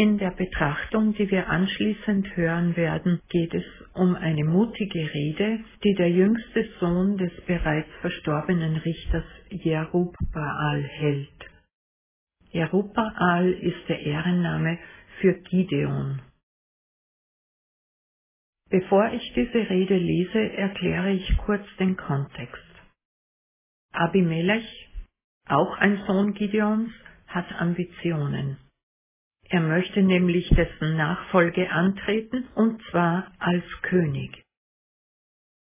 In der Betrachtung, die wir anschließend hören werden, geht es um eine mutige Rede, die der jüngste Sohn des bereits verstorbenen Richters Jerub Baal hält. Jerub Baal ist der Ehrenname für Gideon. Bevor ich diese Rede lese, erkläre ich kurz den Kontext. Abimelech, auch ein Sohn Gideons, hat Ambitionen. Er möchte nämlich dessen Nachfolge antreten, und zwar als König.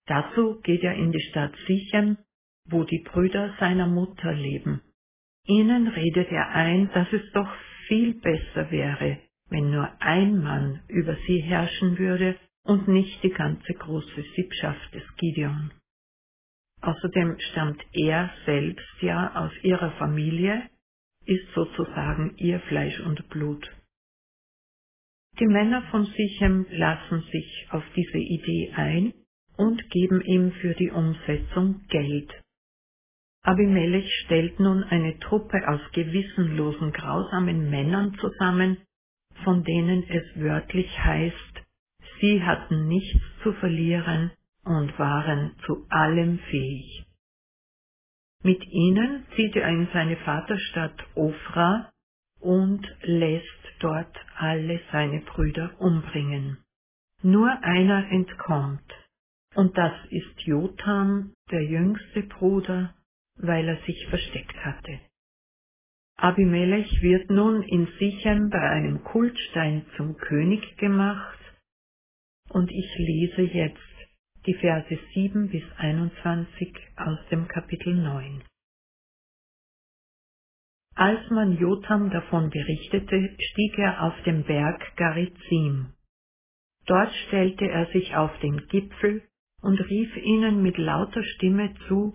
Dazu geht er in die Stadt Sichem, wo die Brüder seiner Mutter leben. Ihnen redet er ein, dass es doch viel besser wäre, wenn nur ein Mann über sie herrschen würde und nicht die ganze große Sippschaft des Gideon. Außerdem stammt er selbst ja aus ihrer Familie, ist sozusagen ihr Fleisch und Blut. Die Männer von Sichem lassen sich auf diese Idee ein und geben ihm für die Umsetzung Geld. Abimelech stellt nun eine Truppe aus gewissenlosen, grausamen Männern zusammen, von denen es wörtlich heißt, Sie hatten nichts zu verlieren und waren zu allem fähig. Mit ihnen zieht er in seine Vaterstadt Ofra und lässt dort alle seine Brüder umbringen. Nur einer entkommt, und das ist Jotham, der jüngste Bruder, weil er sich versteckt hatte. Abimelech wird nun in Sichem bei einem Kultstein zum König gemacht und ich lese jetzt die Verse 7 bis 21 aus dem Kapitel 9. Als man Jotham davon berichtete, stieg er auf den Berg Garizim. Dort stellte er sich auf den Gipfel und rief ihnen mit lauter Stimme zu,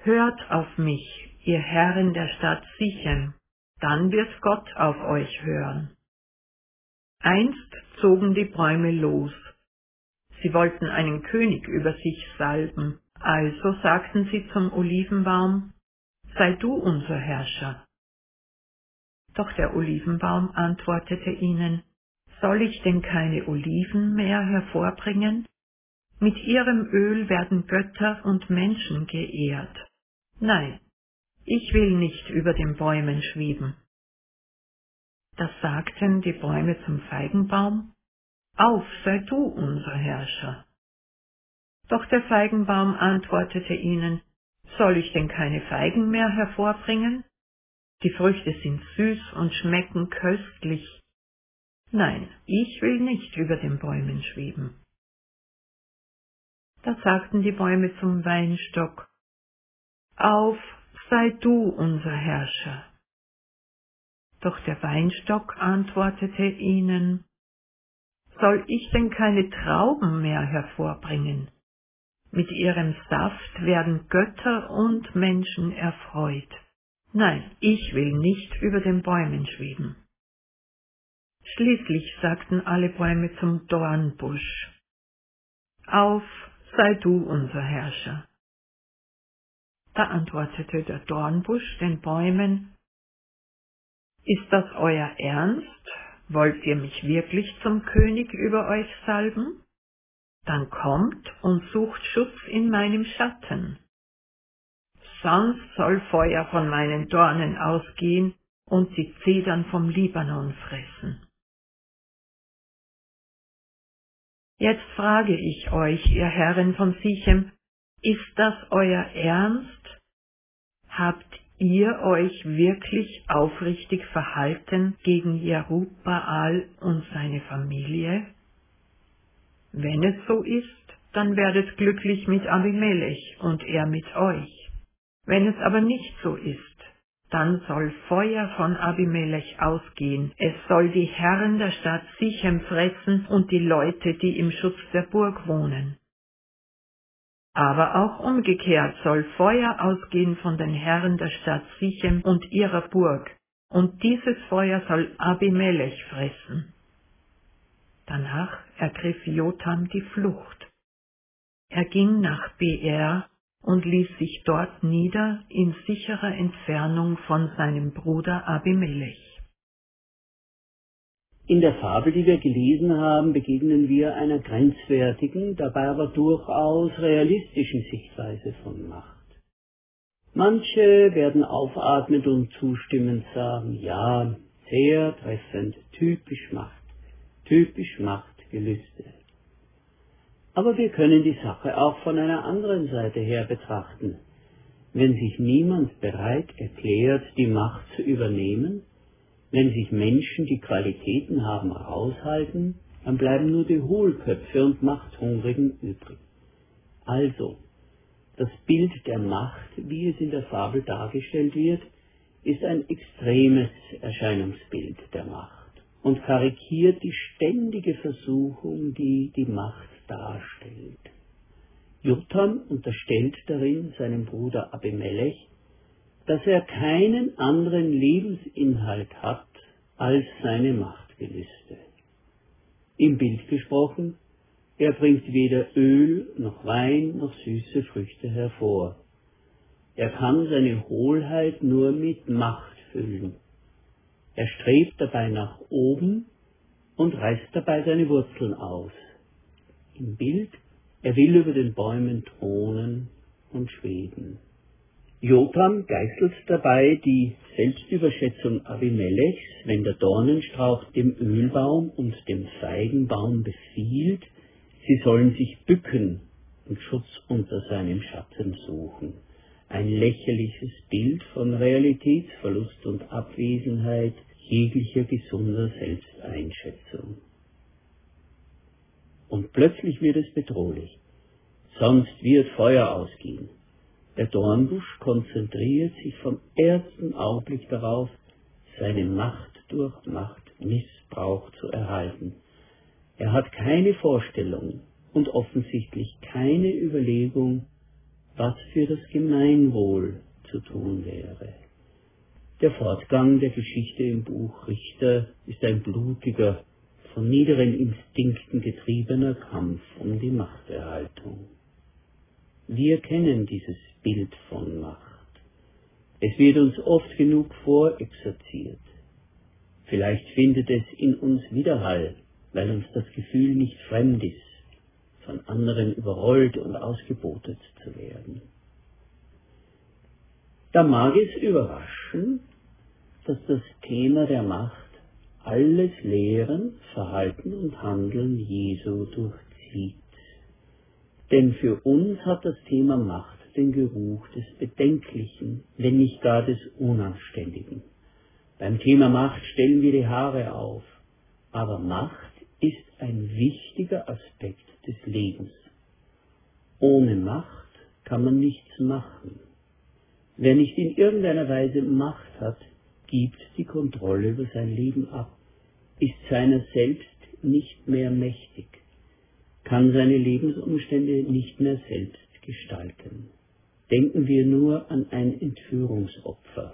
Hört auf mich, ihr Herren der Stadt Sichem, dann wird Gott auf euch hören. Einst zogen die Bäume los, Sie wollten einen König über sich salben, also sagten sie zum Olivenbaum, sei du unser Herrscher. Doch der Olivenbaum antwortete ihnen, soll ich denn keine Oliven mehr hervorbringen? Mit ihrem Öl werden Götter und Menschen geehrt. Nein, ich will nicht über den Bäumen schweben. Das sagten die Bäume zum Feigenbaum, auf, sei du unser Herrscher. Doch der Feigenbaum antwortete ihnen, soll ich denn keine Feigen mehr hervorbringen? Die Früchte sind süß und schmecken köstlich. Nein, ich will nicht über den Bäumen schweben. Da sagten die Bäume zum Weinstock, Auf, sei du unser Herrscher. Doch der Weinstock antwortete ihnen, soll ich denn keine Trauben mehr hervorbringen? Mit ihrem Saft werden Götter und Menschen erfreut. Nein, ich will nicht über den Bäumen schweben. Schließlich sagten alle Bäume zum Dornbusch, Auf, sei du unser Herrscher. Da antwortete der Dornbusch den Bäumen, Ist das euer Ernst? Wollt ihr mich wirklich zum König über euch salben? Dann kommt und sucht Schutz in meinem Schatten. Sonst soll Feuer von meinen Dornen ausgehen und die Zedern vom Libanon fressen. Jetzt frage ich euch, ihr Herren von Sichem, ist das euer Ernst? Habt ihr euch wirklich aufrichtig verhalten gegen Jerubbaal und seine Familie? Wenn es so ist, dann werdet glücklich mit Abimelech und er mit euch. Wenn es aber nicht so ist, dann soll Feuer von Abimelech ausgehen, es soll die Herren der Stadt Sichem fressen und die Leute, die im Schutz der Burg wohnen. Aber auch umgekehrt soll Feuer ausgehen von den Herren der Stadt Sichem und ihrer Burg, und dieses Feuer soll Abimelech fressen. Danach ergriff Jotham die Flucht. Er ging nach Beer und ließ sich dort nieder in sicherer Entfernung von seinem Bruder Abimelech. In der Fabel, die wir gelesen haben, begegnen wir einer grenzwertigen, dabei aber durchaus realistischen Sichtweise von Macht. Manche werden aufatmend und zustimmend sagen, ja, sehr treffend, typisch Macht, typisch Machtgelüste. Aber wir können die Sache auch von einer anderen Seite her betrachten. Wenn sich niemand bereit erklärt, die Macht zu übernehmen, wenn sich Menschen, die Qualitäten haben, raushalten, dann bleiben nur die Hohlköpfe und Machthungrigen übrig. Also, das Bild der Macht, wie es in der Fabel dargestellt wird, ist ein extremes Erscheinungsbild der Macht und karikiert die ständige Versuchung, die die Macht darstellt. Jotham unterstellt darin seinem Bruder Abimelech, dass er keinen anderen Lebensinhalt hat als seine Machtgelüste. Im Bild gesprochen er bringt weder Öl noch Wein noch süße Früchte hervor. Er kann seine Hohlheit nur mit Macht füllen. Er strebt dabei nach oben und reißt dabei seine Wurzeln aus. Im Bild, er will über den Bäumen thronen und schweben. Jotham geißelt dabei die Selbstüberschätzung Abimelechs, wenn der Dornenstrauch dem Ölbaum und dem Feigenbaum befiehlt, Sie sollen sich bücken und Schutz unter seinem Schatten suchen. Ein lächerliches Bild von Realitätsverlust und Abwesenheit jeglicher gesunder Selbsteinschätzung. Und plötzlich wird es bedrohlich. Sonst wird Feuer ausgehen. Der Dornbusch konzentriert sich vom ersten Augenblick darauf, seine Macht durch Machtmissbrauch zu erhalten. Er hat keine Vorstellung und offensichtlich keine Überlegung, was für das Gemeinwohl zu tun wäre. Der Fortgang der Geschichte im Buch Richter ist ein blutiger, von niederen Instinkten getriebener Kampf um die Machterhaltung. Wir kennen dieses Bild von Macht. Es wird uns oft genug vorexerziert. Vielleicht findet es in uns Widerhall weil uns das Gefühl nicht fremd ist, von anderen überrollt und ausgebotet zu werden. Da mag es überraschen, dass das Thema der Macht alles Lehren, Verhalten und Handeln Jesu durchzieht. Denn für uns hat das Thema Macht den Geruch des Bedenklichen, wenn nicht gar des Unanständigen. Beim Thema Macht stellen wir die Haare auf, aber Macht ist ein wichtiger Aspekt des Lebens. Ohne Macht kann man nichts machen. Wer nicht in irgendeiner Weise Macht hat, gibt die Kontrolle über sein Leben ab, ist seiner selbst nicht mehr mächtig, kann seine Lebensumstände nicht mehr selbst gestalten. Denken wir nur an ein Entführungsopfer.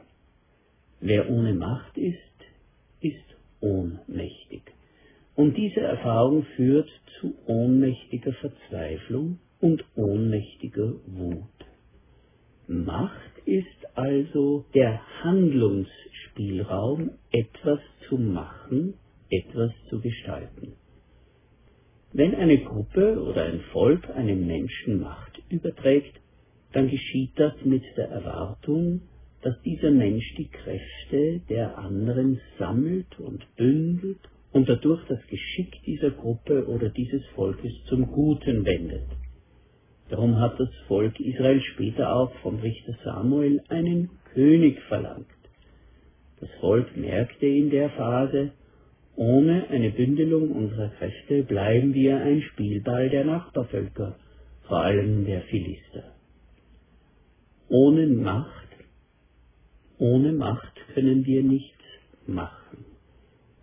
Wer ohne Macht ist, ist ohnmächtig. Und diese Erfahrung führt zu ohnmächtiger Verzweiflung und ohnmächtiger Wut. Macht ist also der Handlungsspielraum, etwas zu machen, etwas zu gestalten. Wenn eine Gruppe oder ein Volk einem Menschen Macht überträgt, dann geschieht das mit der Erwartung, dass dieser Mensch die Kräfte der anderen sammelt und bündelt und dadurch das Geschick dieser Gruppe oder dieses Volkes zum Guten wendet. Darum hat das Volk Israel später auch vom Richter Samuel einen König verlangt. Das Volk merkte in der Phase, ohne eine Bündelung unserer Kräfte bleiben wir ein Spielball der Nachbarvölker, vor allem der Philister. Ohne Macht, ohne Macht können wir nichts machen.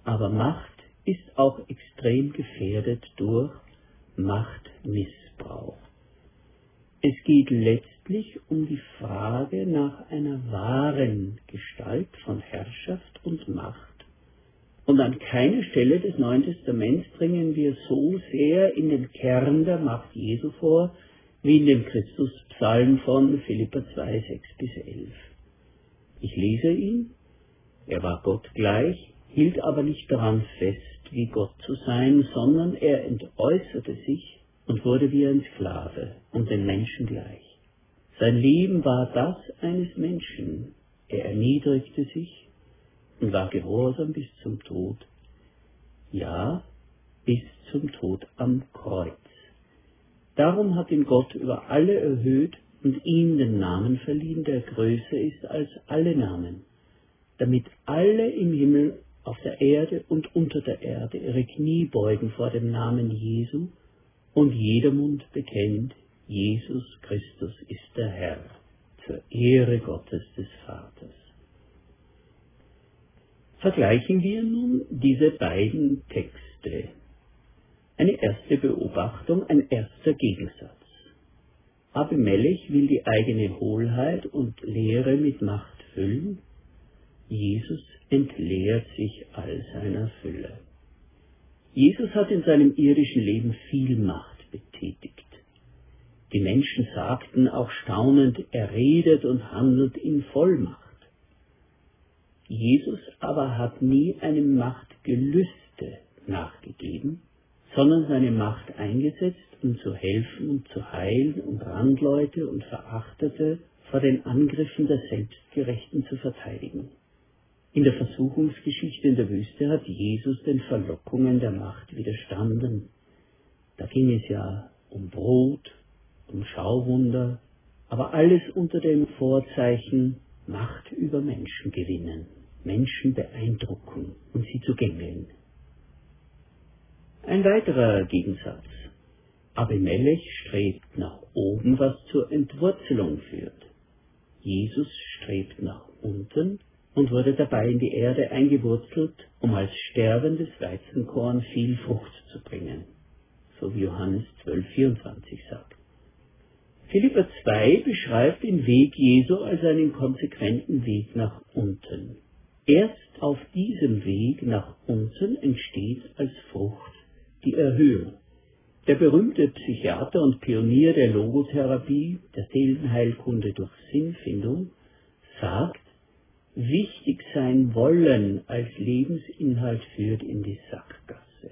Aber Macht ist auch extrem gefährdet durch Machtmissbrauch. Es geht letztlich um die Frage nach einer wahren Gestalt von Herrschaft und Macht. Und an keiner Stelle des Neuen Testaments dringen wir so sehr in den Kern der Macht Jesu vor, wie in dem Christuspsalm von Philippa 2, 6 bis 11. Ich lese ihn. Er war Gott gleich, hielt aber nicht daran fest, wie Gott zu sein, sondern er entäußerte sich und wurde wie ein Sklave und den Menschen gleich. Sein Leben war das eines Menschen. Er erniedrigte sich und war gehorsam bis zum Tod. Ja, bis zum Tod am Kreuz. Darum hat ihn Gott über alle erhöht und ihm den Namen verliehen, der größer ist als alle Namen, damit alle im Himmel, auf der Erde und unter der Erde ihre Knie beugen vor dem Namen Jesu und jeder Mund bekennt, Jesus Christus ist der Herr, zur Ehre Gottes des Vaters. Vergleichen wir nun diese beiden Texte. Eine erste Beobachtung, ein erster Gegensatz. Abimelech will die eigene Hohlheit und Lehre mit Macht füllen. Jesus entleert sich all seiner Fülle. Jesus hat in seinem irdischen Leben viel Macht betätigt. Die Menschen sagten auch staunend, er redet und handelt in Vollmacht. Jesus aber hat nie einem Machtgelüste nachgegeben, sondern seine Macht eingesetzt, um zu helfen und zu heilen und Randleute und Verachtete vor den Angriffen der Selbstgerechten zu verteidigen. In der Versuchungsgeschichte in der Wüste hat Jesus den Verlockungen der Macht widerstanden. Da ging es ja um Brot, um Schauwunder, aber alles unter dem Vorzeichen Macht über Menschen gewinnen, Menschen beeindrucken und sie zu gängeln. Ein weiterer Gegensatz. Abimelech strebt nach oben, was zur Entwurzelung führt. Jesus strebt nach unten und wurde dabei in die Erde eingewurzelt, um als sterbendes Weizenkorn viel Frucht zu bringen, so wie Johannes 12,24 sagt. Philippa 2 beschreibt den Weg Jesu als einen konsequenten Weg nach unten. Erst auf diesem Weg nach unten entsteht als Frucht die Erhöhung. Der berühmte Psychiater und Pionier der Logotherapie, der Seelenheilkunde durch Sinnfindung, sagt, wichtig sein wollen als Lebensinhalt führt in die Sackgasse.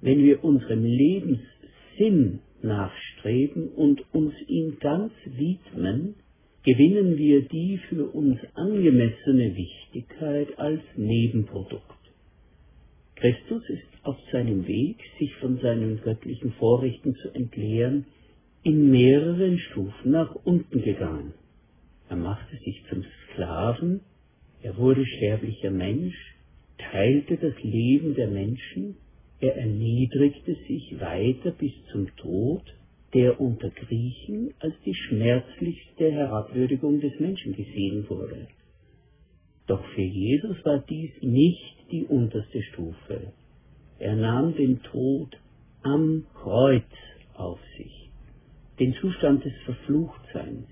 Wenn wir unserem Lebenssinn nachstreben und uns ihm ganz widmen, gewinnen wir die für uns angemessene Wichtigkeit als Nebenprodukt. Christus ist auf seinem Weg, sich von seinen göttlichen Vorrichten zu entleeren, in mehreren Stufen nach unten gegangen. Er machte sich zum Sklaven, er wurde sterblicher Mensch, teilte das Leben der Menschen, er erniedrigte sich weiter bis zum Tod, der unter Griechen als die schmerzlichste Herabwürdigung des Menschen gesehen wurde. Doch für Jesus war dies nicht die unterste Stufe. Er nahm den Tod am Kreuz auf sich, den Zustand des Verfluchtseins,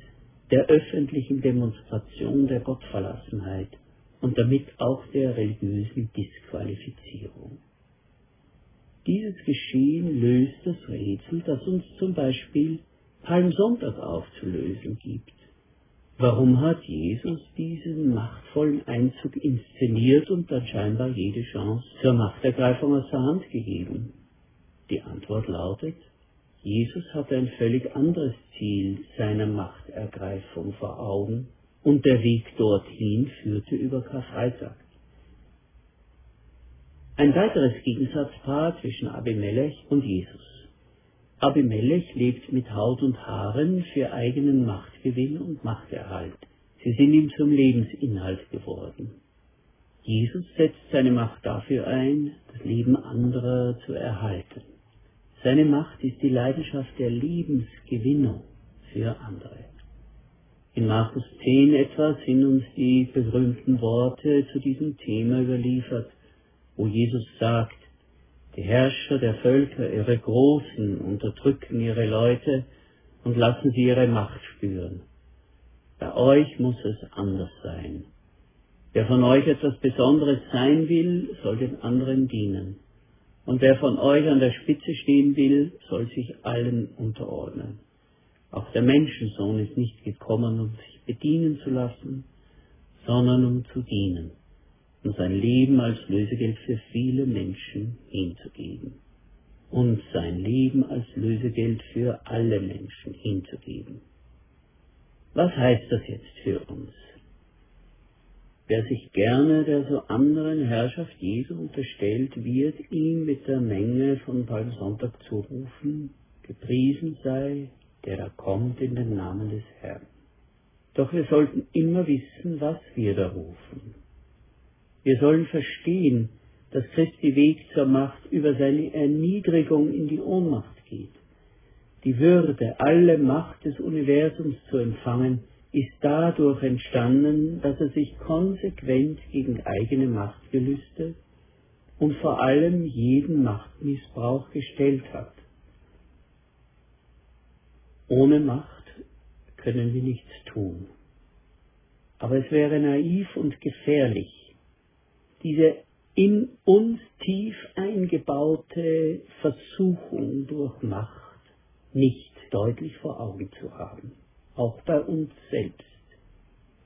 der öffentlichen Demonstration der Gottverlassenheit und damit auch der religiösen Disqualifizierung. Dieses Geschehen löst das Rätsel, das uns zum Beispiel Palmsonntag aufzulösen gibt. Warum hat Jesus diesen machtvollen Einzug inszeniert und dann scheinbar jede Chance zur Machtergreifung aus der Hand gegeben? Die Antwort lautet, Jesus hatte ein völlig anderes Ziel seiner Machtergreifung vor Augen und der Weg dorthin führte über Karfreitag. Ein weiteres Gegensatzpaar zwischen Abimelech und Jesus. Abimelech lebt mit Haut und Haaren für eigenen Machtgewinn und Machterhalt. Sie sind ihm zum Lebensinhalt geworden. Jesus setzt seine Macht dafür ein, das Leben anderer zu erhalten. Seine Macht ist die Leidenschaft der Lebensgewinnung für andere. In Markus 10 etwa sind uns die berühmten Worte zu diesem Thema überliefert wo Jesus sagt, die Herrscher der Völker, ihre Großen, unterdrücken ihre Leute und lassen sie ihre Macht spüren. Bei euch muss es anders sein. Wer von euch etwas Besonderes sein will, soll den anderen dienen. Und wer von euch an der Spitze stehen will, soll sich allen unterordnen. Auch der Menschensohn ist nicht gekommen, um sich bedienen zu lassen, sondern um zu dienen und sein Leben als Lösegeld für viele Menschen hinzugeben. Und sein Leben als Lösegeld für alle Menschen hinzugeben. Was heißt das jetzt für uns? Wer sich gerne der so anderen Herrschaft Jesu unterstellt, wird ihm mit der Menge von Palmsonntag zurufen, gepriesen sei, der da kommt in den Namen des Herrn. Doch wir sollten immer wissen, was wir da rufen. Wir sollen verstehen, dass Christi Weg zur Macht über seine Erniedrigung in die Ohnmacht geht. Die Würde, alle Macht des Universums zu empfangen, ist dadurch entstanden, dass er sich konsequent gegen eigene Machtgelüste und vor allem jeden Machtmissbrauch gestellt hat. Ohne Macht können wir nichts tun. Aber es wäre naiv und gefährlich, diese in uns tief eingebaute Versuchung durch Macht nicht deutlich vor Augen zu haben auch bei uns selbst.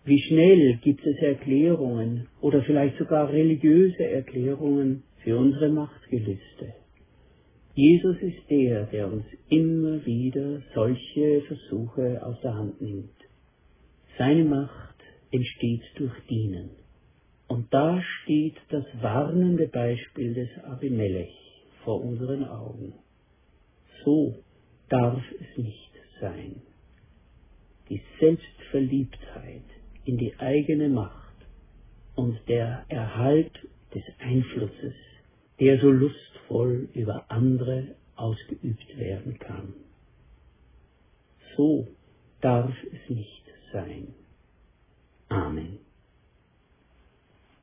Wie schnell gibt es Erklärungen oder vielleicht sogar religiöse Erklärungen für unsere Machtgelüste. Jesus ist der, der uns immer wieder solche Versuche aus der Hand nimmt. Seine Macht entsteht durch Dienen. Und da steht das warnende Beispiel des Abimelech vor unseren Augen. So darf es nicht sein die Selbstverliebtheit in die eigene Macht und der Erhalt des Einflusses, der so lustvoll über andere ausgeübt werden kann. So darf es nicht sein. Amen.